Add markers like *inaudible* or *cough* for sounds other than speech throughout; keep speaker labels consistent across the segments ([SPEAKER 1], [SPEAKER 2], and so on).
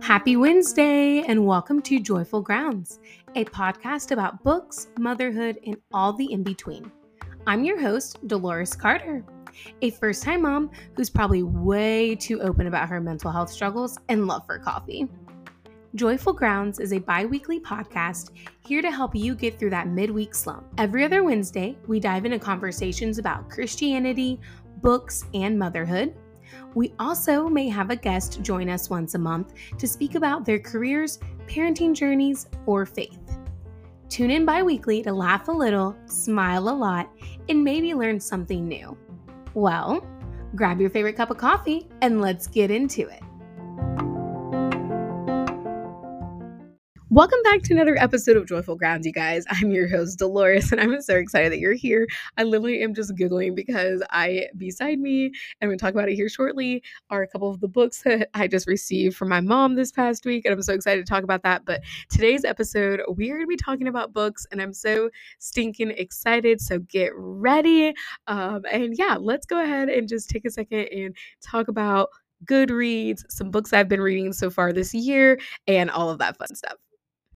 [SPEAKER 1] Happy Wednesday, and welcome to Joyful Grounds, a podcast about books, motherhood, and all the in between. I'm your host, Dolores Carter, a first time mom who's probably way too open about her mental health struggles and love for coffee. Joyful Grounds is a bi weekly podcast here to help you get through that midweek slump. Every other Wednesday, we dive into conversations about Christianity, books, and motherhood. We also may have a guest join us once a month to speak about their careers, parenting journeys, or faith. Tune in bi weekly to laugh a little, smile a lot, and maybe learn something new. Well, grab your favorite cup of coffee and let's get into it. Welcome back to another episode of Joyful Grounds, you guys. I'm your host, Dolores, and I'm so excited that you're here. I literally am just giggling because I, beside me, and to talk about it here shortly, are a couple of the books *laughs* that I just received from my mom this past week, and I'm so excited to talk about that. But today's episode, we are going to be talking about books, and I'm so stinking excited. So get ready. Um, and yeah, let's go ahead and just take a second and talk about Goodreads, some books I've been reading so far this year, and all of that fun stuff.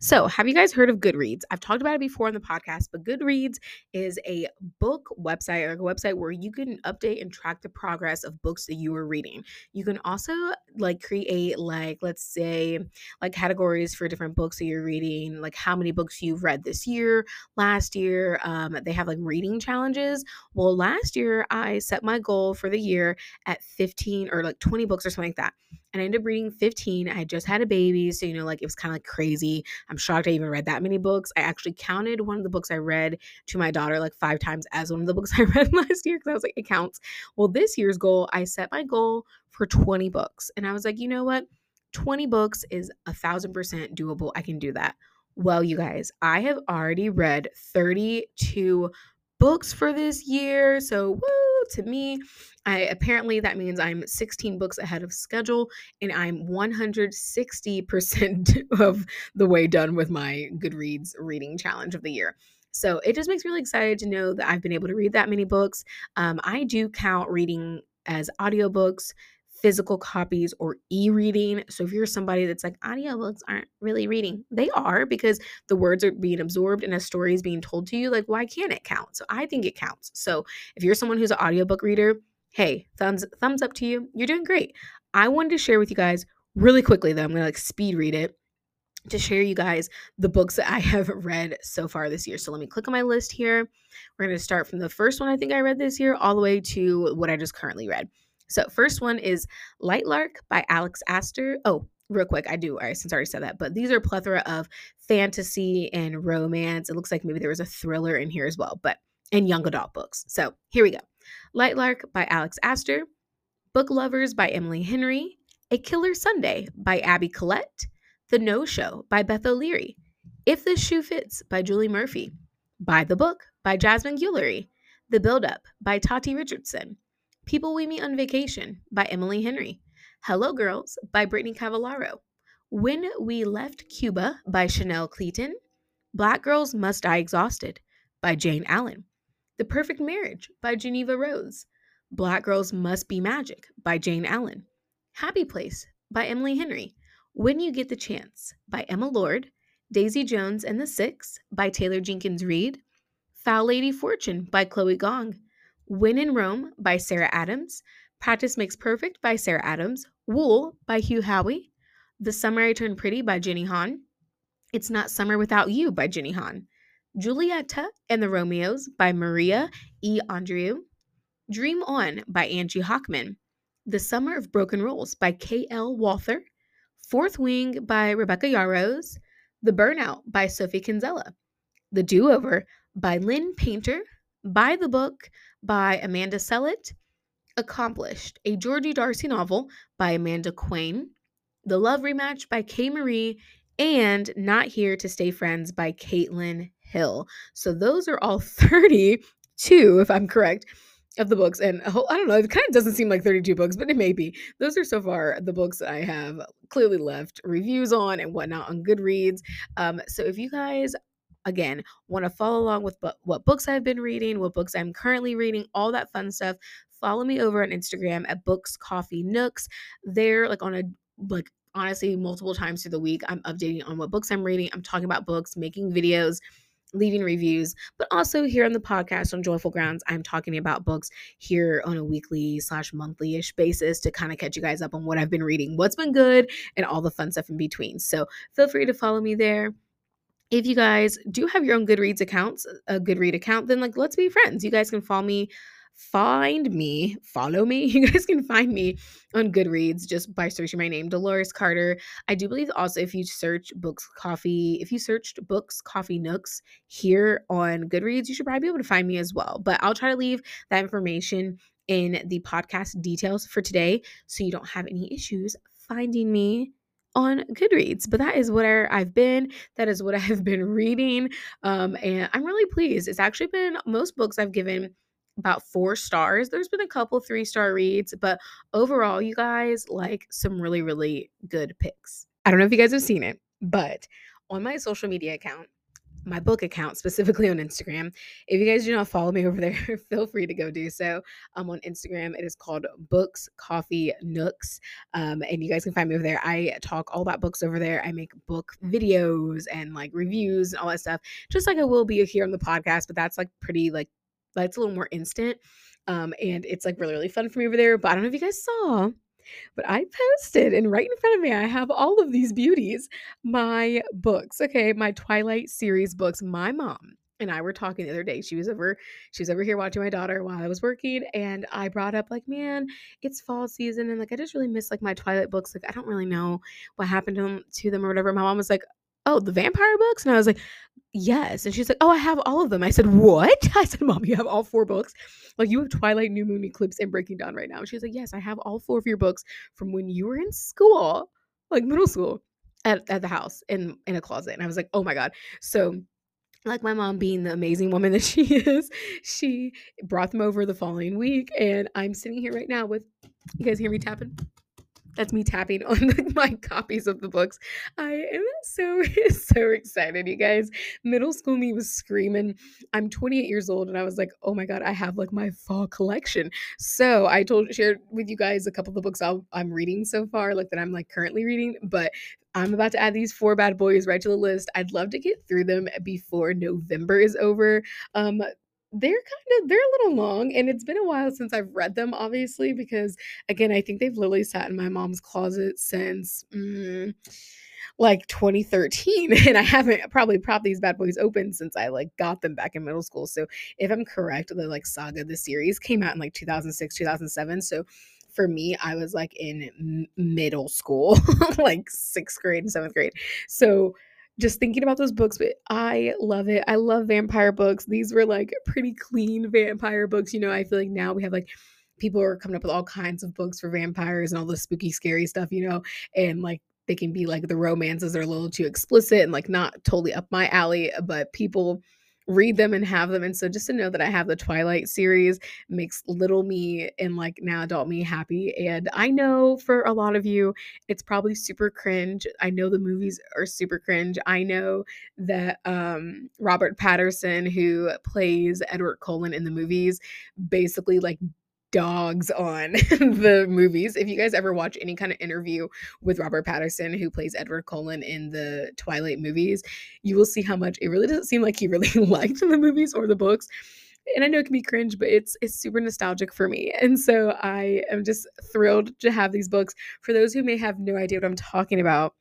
[SPEAKER 1] So, have you guys heard of Goodreads? I've talked about it before on the podcast, but Goodreads is a book website or a website where you can update and track the progress of books that you are reading. You can also like create like let's say like categories for different books that you're reading, like how many books you've read this year, last year. Um, they have like reading challenges. Well, last year I set my goal for the year at 15 or like 20 books or something like that and I ended up reading 15. I just had a baby, so you know, like it was kind of like crazy. I'm shocked I even read that many books. I actually counted one of the books I read to my daughter like five times as one of the books *laughs* I read last year because I was like, it counts. Well, this year's goal, I set my goal for 20 books, and I was like, you know what? 20 books is a thousand percent doable. I can do that. Well, you guys, I have already read 32 books for this year. So, woo! To me. I apparently that means I'm 16 books ahead of schedule and I'm 160% *laughs* of the way done with my Goodreads reading challenge of the year. So it just makes me really excited to know that I've been able to read that many books. Um, I do count reading as audiobooks physical copies or e-reading. So if you're somebody that's like audiobooks aren't really reading, they are because the words are being absorbed and a story is being told to you, like why can't it count? So I think it counts. So if you're someone who's an audiobook reader, hey, thumbs thumbs up to you. You're doing great. I wanted to share with you guys really quickly though. I'm going to like speed read it to share you guys the books that I *laughs* have read so far this year. So let me click on my list here. We're going to start from the first one I think I read this year all the way to what I just currently read. So, first one is Lightlark by Alex Aster. Oh, real quick, I do, I since I already said that, but these are plethora of fantasy and romance. It looks like maybe there was a thriller in here as well, but and young adult books. So, here we go Lightlark by Alex Aster, Book Lovers by Emily Henry, A Killer Sunday by Abby Collette, The No Show by Beth O'Leary, If This Shoe Fits by Julie Murphy, By the Book by Jasmine Guillory, The Build Up by Tati Richardson. People We Meet on Vacation by Emily Henry, Hello Girls by Brittany Cavallaro, When We Left Cuba by Chanel Cleeton, Black Girls Must Die Exhausted by Jayne Allen, The Perfect Marriage by Jeneva Rose, Black Girls Must Be Magic by Jayne Allen, Happy Place by Emily Henry, When You Get the Chance by Emma Lord, Daisy Jones and the Six by Taylor Jenkins Reid, Foul Lady Fortune by Chloe Gong, When in Rome by Sarah Adams, Practice Makes Perfect by Sarah Adams, Wool by Hugh Howey, The Summer I Turned Pretty by Jenny Han, It's Not Summer Without You by Jenny Han, Julieta and the Romeos by Maria E. Andreu, Dream On by Angie Hockman, The Summer of Broken Rules by K.L. Walther, Fourth Wing by Rebecca Yarros, The Burnout by Sophie Kinsella, The Do Over by Lynn Painter, By the Book by Amanda Sellet, Accomplished, a Georgie Darcy novel by Amanda Quain, The Love Rematch by Kay Marie, and Not Here to Stay Friends by Kaitlyn Hill. So those are all *laughs* 32, if I'm correct, of the books. And I don't know, it kind of doesn't seem like 32 books, but it may be. Those are so far the books I have clearly left reviews on and whatnot on Goodreads. Um, so if you guys again want to follow along with bu- what books I've been reading, what books I'm currently reading, all that fun stuff, follow me over on Instagram at Books Coffee Nooks. There, like on a like honestly multiple times through the week, I'm updating on what books I'm reading. I'm talking about books, making videos leaving reviews, but also here on the podcast on Joyful Grounds, I'm talking about books here on a weekly slash monthly ish basis to kind of catch you guys up on what I've been reading, what's been good, and all the fun stuff in between. So feel free to follow me there if you guys do have your own Goodreads accounts, a Goodread account, then like let's be friends. You guys can follow me, find me, follow me. *laughs* You guys can find me on Goodreads just by searching my name, Dolores Carter. I do believe also if you search books coffee, if you searched books coffee nooks here on Goodreads, you should probably be able to find me as well. But I'll try to leave that information in the podcast details for today so you don't have any issues finding me on Goodreads. But that is where I've been. That is what *laughs* I have been reading. Um, and I'm really pleased. It's actually been most books I've given about four stars. There's been a couple three star reads, but overall, you guys like some really, really good picks. I don't know if you guys have seen it, but on my social media account, my book account, specifically on Instagram. If you guys do not follow me *laughs* over there, feel free to go do so. Um, on Instagram, it is called Books Coffee Nooks, um, and you guys can find me over there. I talk all about books over there. I make book videos and like reviews and all that stuff, just like I will be here on the podcast. But that's like pretty like that's a little more instant, um, and it's like really really fun for me over there. But I don't know if you guys saw but I posted, and right in front of me, I have all of these beauties. My books, okay, my Twilight series books. My mom and I were talking the other day. She was over, she was over here watching my daughter while I was working, and I brought up like, man, it's fall season, and like I just really miss like my Twilight books. Like I don't really know what happened to them, to them or whatever. My mom was like, oh, the vampire books, and I was like, yes. And she's like, oh, I have all of them. I said, what? *laughs* I said, mom, you have all four books. Like you have Twilight, New Moon, Eclipse, and Breaking Dawn right now. And she's like, yes, I have all four of your books from when you were in school, like middle school, at, at the house in in a closet. And I was like, oh my god. So like my mom being the amazing woman *laughs* that she is, she brought them over the following week. And I'm sitting here right now with you guys hear me tapping? That's me tapping *laughs* on my copies of the books. I am so *laughs* so excited, you guys. Middle school me was screaming. I'm 28 years old, and I was like, oh my god, I have like my fall collection. So I told shared with you guys a couple of the books i am reading so far, like that I'm like currently reading, but I'm about to add these four bad boys right to the list. I'd love to get through them before November is over. Um, they're kind of they're a little long and it's been a while since I've read them obviously because again I think they've literally sat in my mom's closet since mm, like 2013 *laughs* and I haven't probably propped these bad boys open since I like got them back in middle school so if I'm correct the like saga the series came out in like 2006 2007 so for me I was like in middle school *laughs* like 6th grade and 7th grade so just thinking about those books, but I love it. I love vampire books. These were like pretty clean vampire books. You know, I feel like now we have like people are coming up with all kinds of books for vampires and all the spooky, scary stuff, you know, and like they can be like the romances are a little too explicit and like not totally up my alley, but people read them and have them. And so just to know that I have the Twilight series makes little me and like now adult me happy. And I know for a lot of you, it's probably super cringe. I know the movies are super cringe. I know that um, Robert Pattinson, who plays Edward Cullen in the movies, basically like dogs on *laughs* the movies. If you guys ever watch any kind of interview with Robert Pattinson, who plays Edward Cullen in the Twilight movies, you will see how much it really doesn't seem like he really *laughs* liked the movies or the books. And I know it can be cringe, but it's it's super nostalgic for me. And so I am just thrilled to have these books. For those who may have no idea what I'm talking about,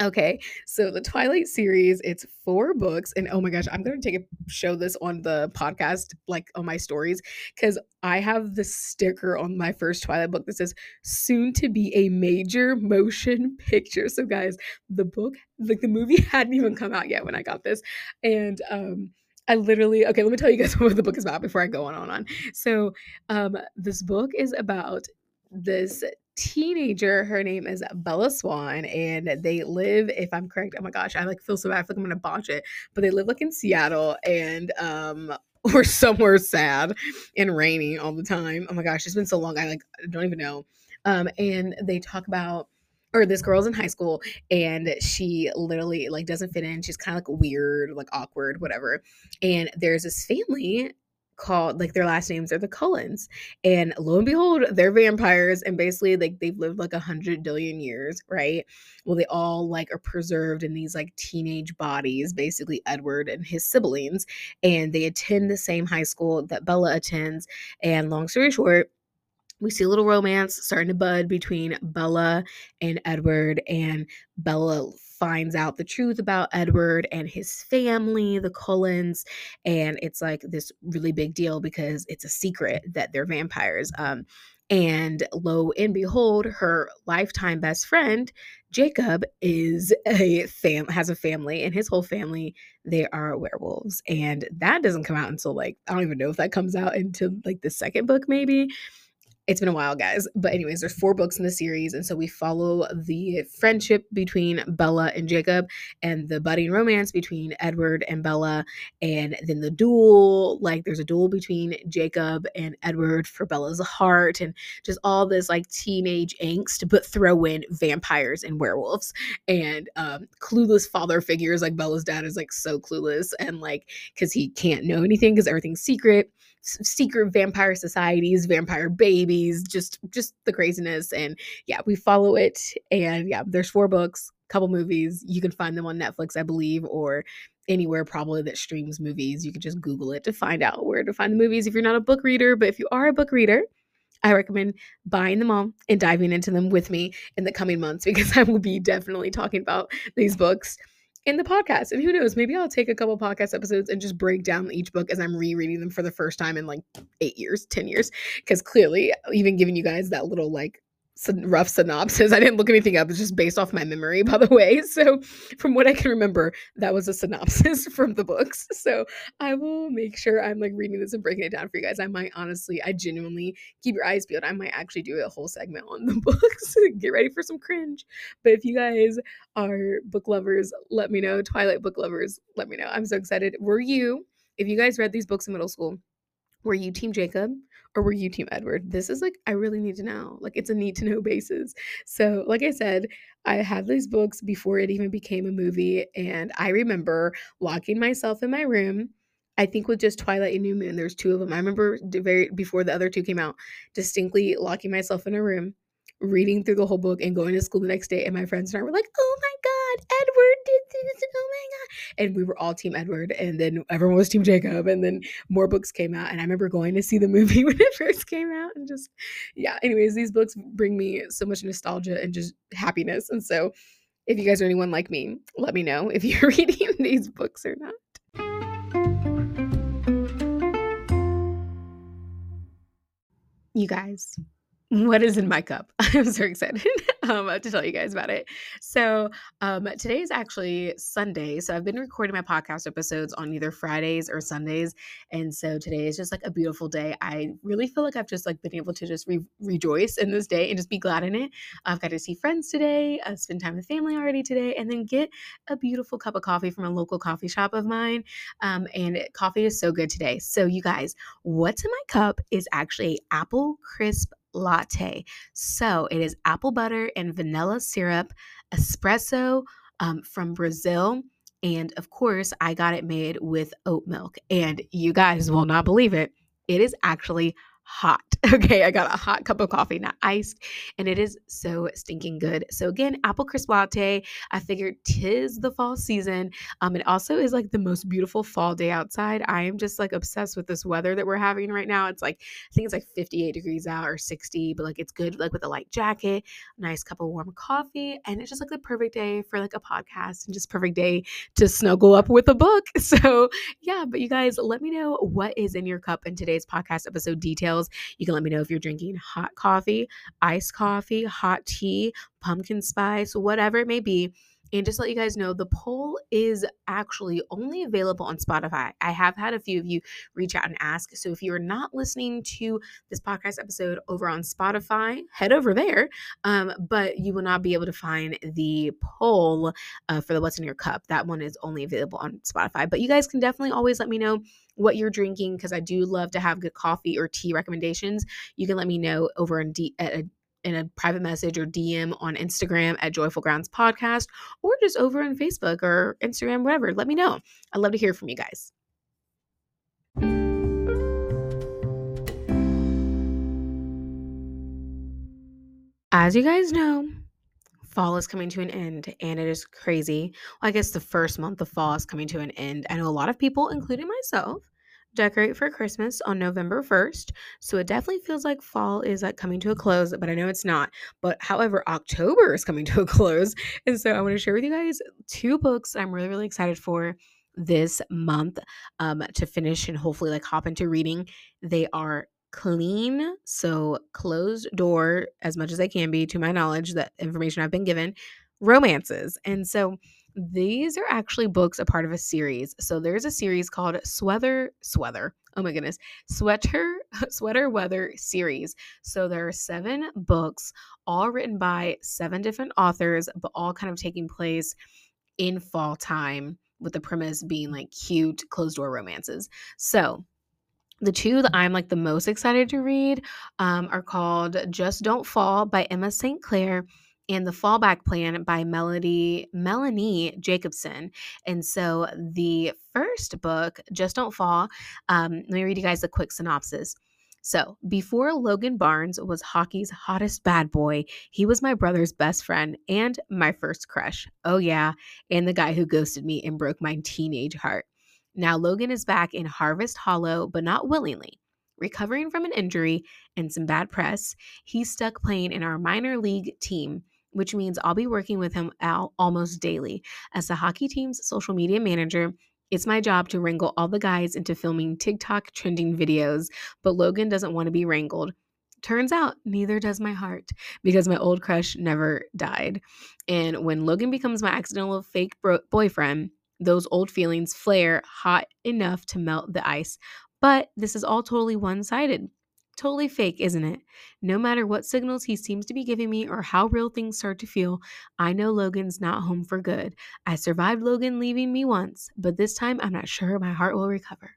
[SPEAKER 1] Okay, so the Twilight series, it's four books, and oh my gosh, I'm gonna take a show this on the podcast, like on my stories, because I have the sticker on my first Twilight book that says soon to be a major motion picture. So, guys, the book, like the movie *laughs* hadn't even come out yet when I got this, and um I literally okay, let me tell you guys *laughs* what the book is about before I go on and on. So, um, this book is about this teenager. Her name is Bella Swan, and they live, if I'm correct, oh my gosh, I like feel so bad. I feel like I'm gonna botch it, but they live like in Seattle and um *laughs* or somewhere sad and rainy all the time. Oh my gosh, it's been so long. I like don't even know. Um, and they talk about or this girl's in high school and she literally like doesn't fit in. She's kind of like weird, like awkward, whatever. And there's this family called like their last names are the Cullens. And lo and behold, they're vampires and basically like they've lived like a hundred billion years, right? Well, they all like are preserved in these like teenage bodies, basically Edward and his siblings, and they attend the same high school that Bella attends. And long story short, we see a little romance starting to bud between Bella and Edward, and Bella finds out the truth about Edward and his family, the Cullens, and it's like this really big deal because it's a secret that they're vampires. Um, and lo and behold, her lifetime best friend, Jacob, is a fam has a family, and his whole family, they are werewolves. And that doesn't come out until like, I don't even know if that comes out into like the second book, maybe it's been a while, guys. But, anyways, there's four books in the series. And so we follow the friendship between Bella and Jacob and the budding romance between Edward and Bella. And then the duel like, there's a duel between Jacob and Edward for Bella's heart and just all this like teenage angst, but throw in vampires and werewolves and um, clueless father figures. Like, Bella's dad is like so clueless and like, because he can't know anything because everything's secret secret vampire societies, vampire babies, just just the craziness. And yeah, we follow it. And yeah, there's four books, couple movies. You can find them on Netflix, I believe, or anywhere probably that streams movies. You can just Google it to find out where to find the movies if you're not a book reader. But if you are a book reader, I recommend buying them all and diving into them with me in the coming months *laughs* because I will be definitely talking about these books in the podcast. And who knows, maybe I'll take a couple podcast episodes and just break down each book as I'm rereading them for the first time in like eight years, 10 years. Because clearly, even giving you guys that little like rough synopsis. *laughs* I didn't look anything up. It's just based off my memory, by the way. *laughs* So, from what I can remember, that was a synopsis *laughs* from the books. So, I will make sure I'm like reading this and breaking it down for you guys. I might honestly, I genuinely keep your eyes peeled. I might actually do a whole segment on the books. Get ready for some cringe. But if you guys are book lovers, let me know. Twilight book lovers, let me know. I'm so excited. Were you, if you guys read these books in middle school, were you Team Jacob? Or were you team Edward? This is like, I really need to know. Like, it's a need to know *laughs* basis. So, like I said, I had these books before it even became a movie. And I remember locking myself in my room. I think with just Twilight and New Moon, there's two of them. I remember very before the other two came out, distinctly locking myself in a room, reading through the whole book, and going to school the next day. And my friends and I were like, "Oh my god, Edward did this! Oh my god!" And we were all Team Edward, and then everyone was Team Jacob, and then more books came out. And I remember going to see the *laughs* movie when it first came out, and just yeah. Anyways, these books bring me so much nostalgia and just happiness. And so, if you guys are anyone like me, let me know if *laughs* you're reading *laughs* these books or not. You guys, what is in my cup? I'm so excited um, to tell you guys about it. So, um, today is actually Sunday. So, I've been recording my podcast episodes on either Fridays or Sundays. And so, today is just like a beautiful day. I really feel like I've just like been able to just re- rejoice in this day and just be glad in it. I've got to see friends today, uh, spend time with family already today, and then get a beautiful cup of coffee from a local coffee shop of mine. Um, and coffee is so good today. So, you guys, what's in my cup is actually apple crisp latte. So it is apple butter and vanilla syrup, espresso um, from Brazil. And of course, I got it made with oat milk. And you guys will not believe it. It is actually hot. *laughs* Okay, I got a hot cup of coffee, not iced, and it is so stinking good. So again, apple crisp latte. I figured tis the fall season. Um, it also is like the most beautiful fall day outside. I am just like obsessed with this weather that we're having right now. It's like I think it's like 58 degrees out or 60, but like it's good like with a light jacket, a nice cup of warm coffee, and it's just like the perfect day for like a podcast and just perfect day to snuggle up with a book. *laughs* So yeah, but you guys, let me know what is in your cup in today's podcast episode details. You can let me know if you're drinking hot coffee, iced coffee, hot tea, pumpkin spice, whatever it may be. And just let you guys know, the poll is actually only available on Spotify. I have had a few of you reach out and ask. So if you're not listening to this podcast episode over on Spotify, head over there. Um, but you will not be able to find the poll uh, for the What's in Your Cup. That one is only available on Spotify. But you guys can definitely always let me know what you're drinking because I do love to have good coffee or tea recommendations. You can let me know over in D- at a in a private message or DM on Instagram at Joyful Grounds Podcast or just over on Facebook or Instagram, whatever. Let me know. I'd love to hear from you guys. As you guys know, fall is coming to an end and it is crazy. Well, I guess the first month of fall is coming to an end. I know a lot of people, including myself, decorate for Christmas on November 1st. So it definitely feels like fall is like coming to a close, but I know it's not. But however, October is coming *laughs* to a close. And so I want to share with you guys two books I'm really, really excited for this month um, to finish and hopefully like hop into reading. They are clean, so closed door as much as I can be to my knowledge, that information I've been given, romances. And so these are actually books a part of a series. So there's a series called Sweater Sweater. Oh my goodness. Sweater *laughs* Sweater Weather series. So there are 7 books all written by 7 different authors, but all kind of taking place in fall time with the premise being like cute closed door romances. So the two that I'm like the most excited to read um, are called Just Don't Fall by Emma St. Clair and The Fallback Plan by Melody Melanie Jacobson. And so the first book, Just Don't Fall, um, let me read you guys a quick synopsis. So, before Logan Barnes was hockey's hottest bad boy, he was my brother's best friend and my first crush. Oh, yeah, and the guy who ghosted me and broke my teenage heart. Now, Logan is back in Harvest Hollow, but not willingly. Recovering from an injury and some bad press, he's stuck playing in our minor league team, which means I'll be working with him out almost daily. As the hockey team's social media manager, it's my job to wrangle all the guys into filming TikTok trending videos, but Logan doesn't want to be wrangled. Turns out, neither does my heart because my old crush never died. And when Logan becomes my accidental fake bro- boyfriend, those old feelings flare hot enough to melt the ice. But this is all totally one sided. Totally fake, isn't it? No matter what signals he seems to be giving me or how real things start to feel, I know Logan's not home for good. I survived Logan leaving me once, but this time I'm not sure my heart will recover.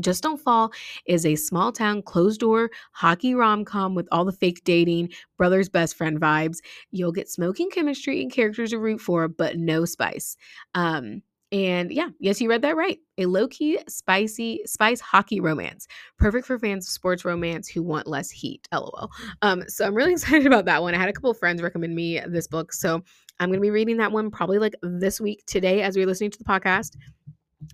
[SPEAKER 1] Just Don't Fall is a small town closed door hockey rom com with all the fake dating, brother's best friend vibes. You'll get smoking chemistry and characters to root for, but no spice. Um, and yeah, yes, you read that right. A low key, spicy, spice hockey romance. Perfect for fans of sports romance who want less heat. LOL. Um, so I'm really *laughs* excited about that one. I had a couple of friends recommend me this book. So I'm going to be reading that one probably like this week today as we're listening to the podcast.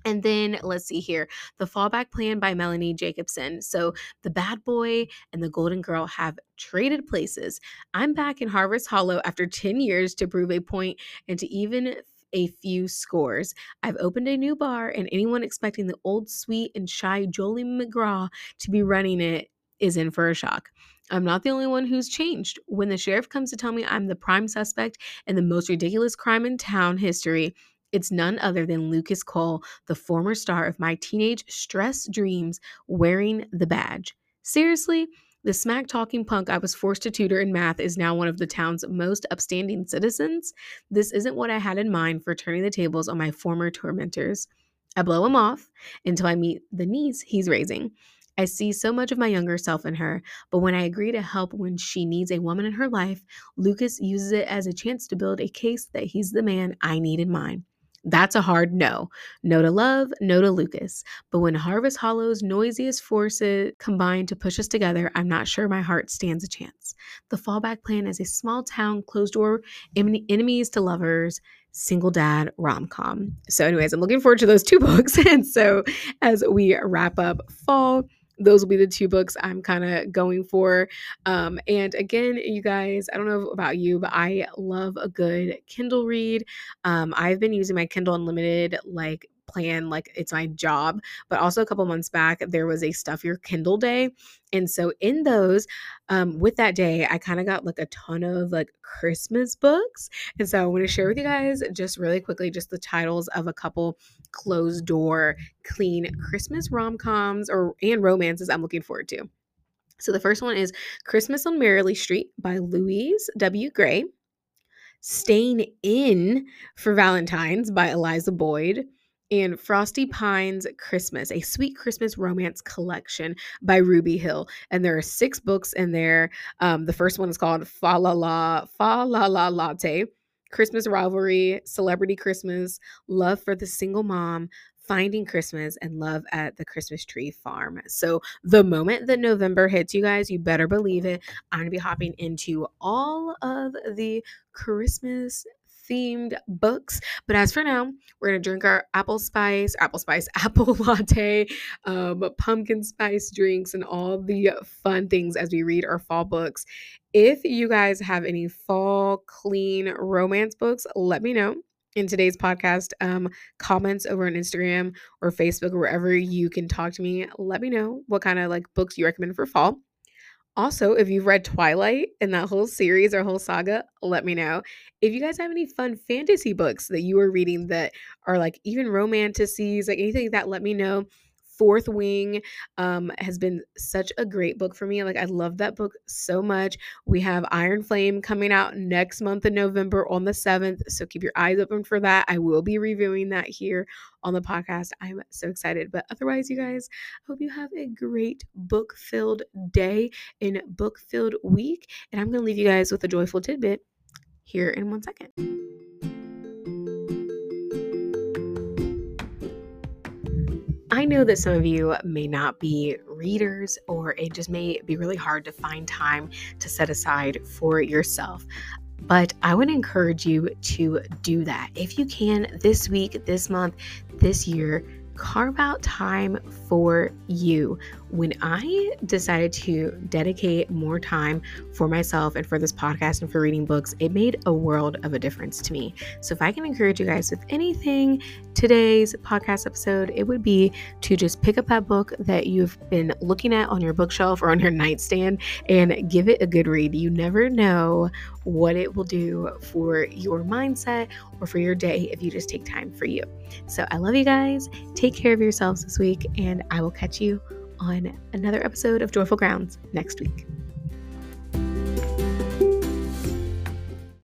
[SPEAKER 1] And then let's see here The Fallback Plan by Melanie Jacobson. So the bad boy and the golden girl have traded places. I'm back in Harvest Hollow after 10 years to prove a point and to even a few scores. I've opened a new bar, and anyone expecting the old, sweet, and shy Jolie McGraw to be running it is in for a shock. I'm not the only one who's changed. When the sheriff comes to tell me I'm the prime suspect in the most ridiculous crime in town history, it's none other than Lucas Cole, the former star of my teenage stress dreams, wearing the badge. Seriously? The smack talking punk I was forced to tutor in math is now one of the town's most upstanding citizens. This isn't what I had in mind for turning the tables on my former tormentors. I blow him off until I meet the niece he's raising. I see so much of my younger self in her, but when I agree to help when she needs a woman in her life, Lucas uses it as a chance to build a case that he's the man I need in mine. That's a hard no. No to love, no to Lucas. But when Harvest Hollow's noisiest forces combine to push us together, I'm not sure my heart stands a chance. The fallback plan is a small town, closed door, enemies to lovers, single dad rom com. So, anyways, I'm looking forward to those two *laughs* books. And so, as we wrap up fall, those will be the two books I'm kind of going for. Um, and again, you guys, I don't know about you, but I love a good Kindle read. Um, I've been using my Kindle Unlimited like plan like it's my job but also a couple months back there was a stuff your kindle day and so in those um with that day i kind of got like a ton of like christmas books and so i want to share with you guys just really quickly just the titles of a couple closed door clean christmas rom-coms or and romances i'm looking forward to. So the first one is christmas on merrily street by louise w. Gray Staying In for Valentine's by Eliza Boyd and Frosty Pines Christmas, a sweet Christmas romance collection by Ruby Hill. And there are six books in there. Um, the first one is called Fa La La, Fa La La Latte, Christmas Rivalry, Celebrity Christmas, Love for the Single Mom, Finding Christmas and Love at the Christmas Tree Farm. So, the moment that November hits, you guys, you better believe it. I'm going to be hopping into all of the Christmas themed books. But as for now, we're gonna drink our apple spice, apple spice, *laughs* apple latte, um, pumpkin spice drinks, and all the fun things as we read our fall books. If you guys have any fall clean romance books, let me know in today's podcast um, comments over on Instagram or Facebook or wherever you can talk to me. Let me know what kind of like books you recommend for fall. Also, if you've read Twilight and that whole series or whole saga, let me know. If you guys have any fun fantasy books that you are reading that are like even romanticies, like anything like that, let me know. Fourth Wing um, has been such a great book for me. Like, I love that book so much. We have Iron Flame coming out next month in November on the 7th. So keep your eyes open for that. I will be reviewing that here on the podcast. I'm so excited. But otherwise, you guys, I hope you have a great book filled day and book filled week. And I'm going to leave you guys with a joyful tidbit here in one second. I know that some of you may not be readers, or it just may be really hard to find time to set aside for yourself. But I would encourage you to do that. If you can, this week, this month, this year, carve out time for you. When I decided to dedicate more time for myself and for this podcast and for reading books, it made a world of a difference to me. So, if I can encourage you guys with anything today's podcast episode, it would be to just pick up that book that you've been looking at on your bookshelf or on your nightstand and give it a good read. You never know what it will do for your mindset or for your day if you just take time for you. So I love you guys. Take care of yourselves this week, and I will catch you on another episode of Joyful Grounds next week.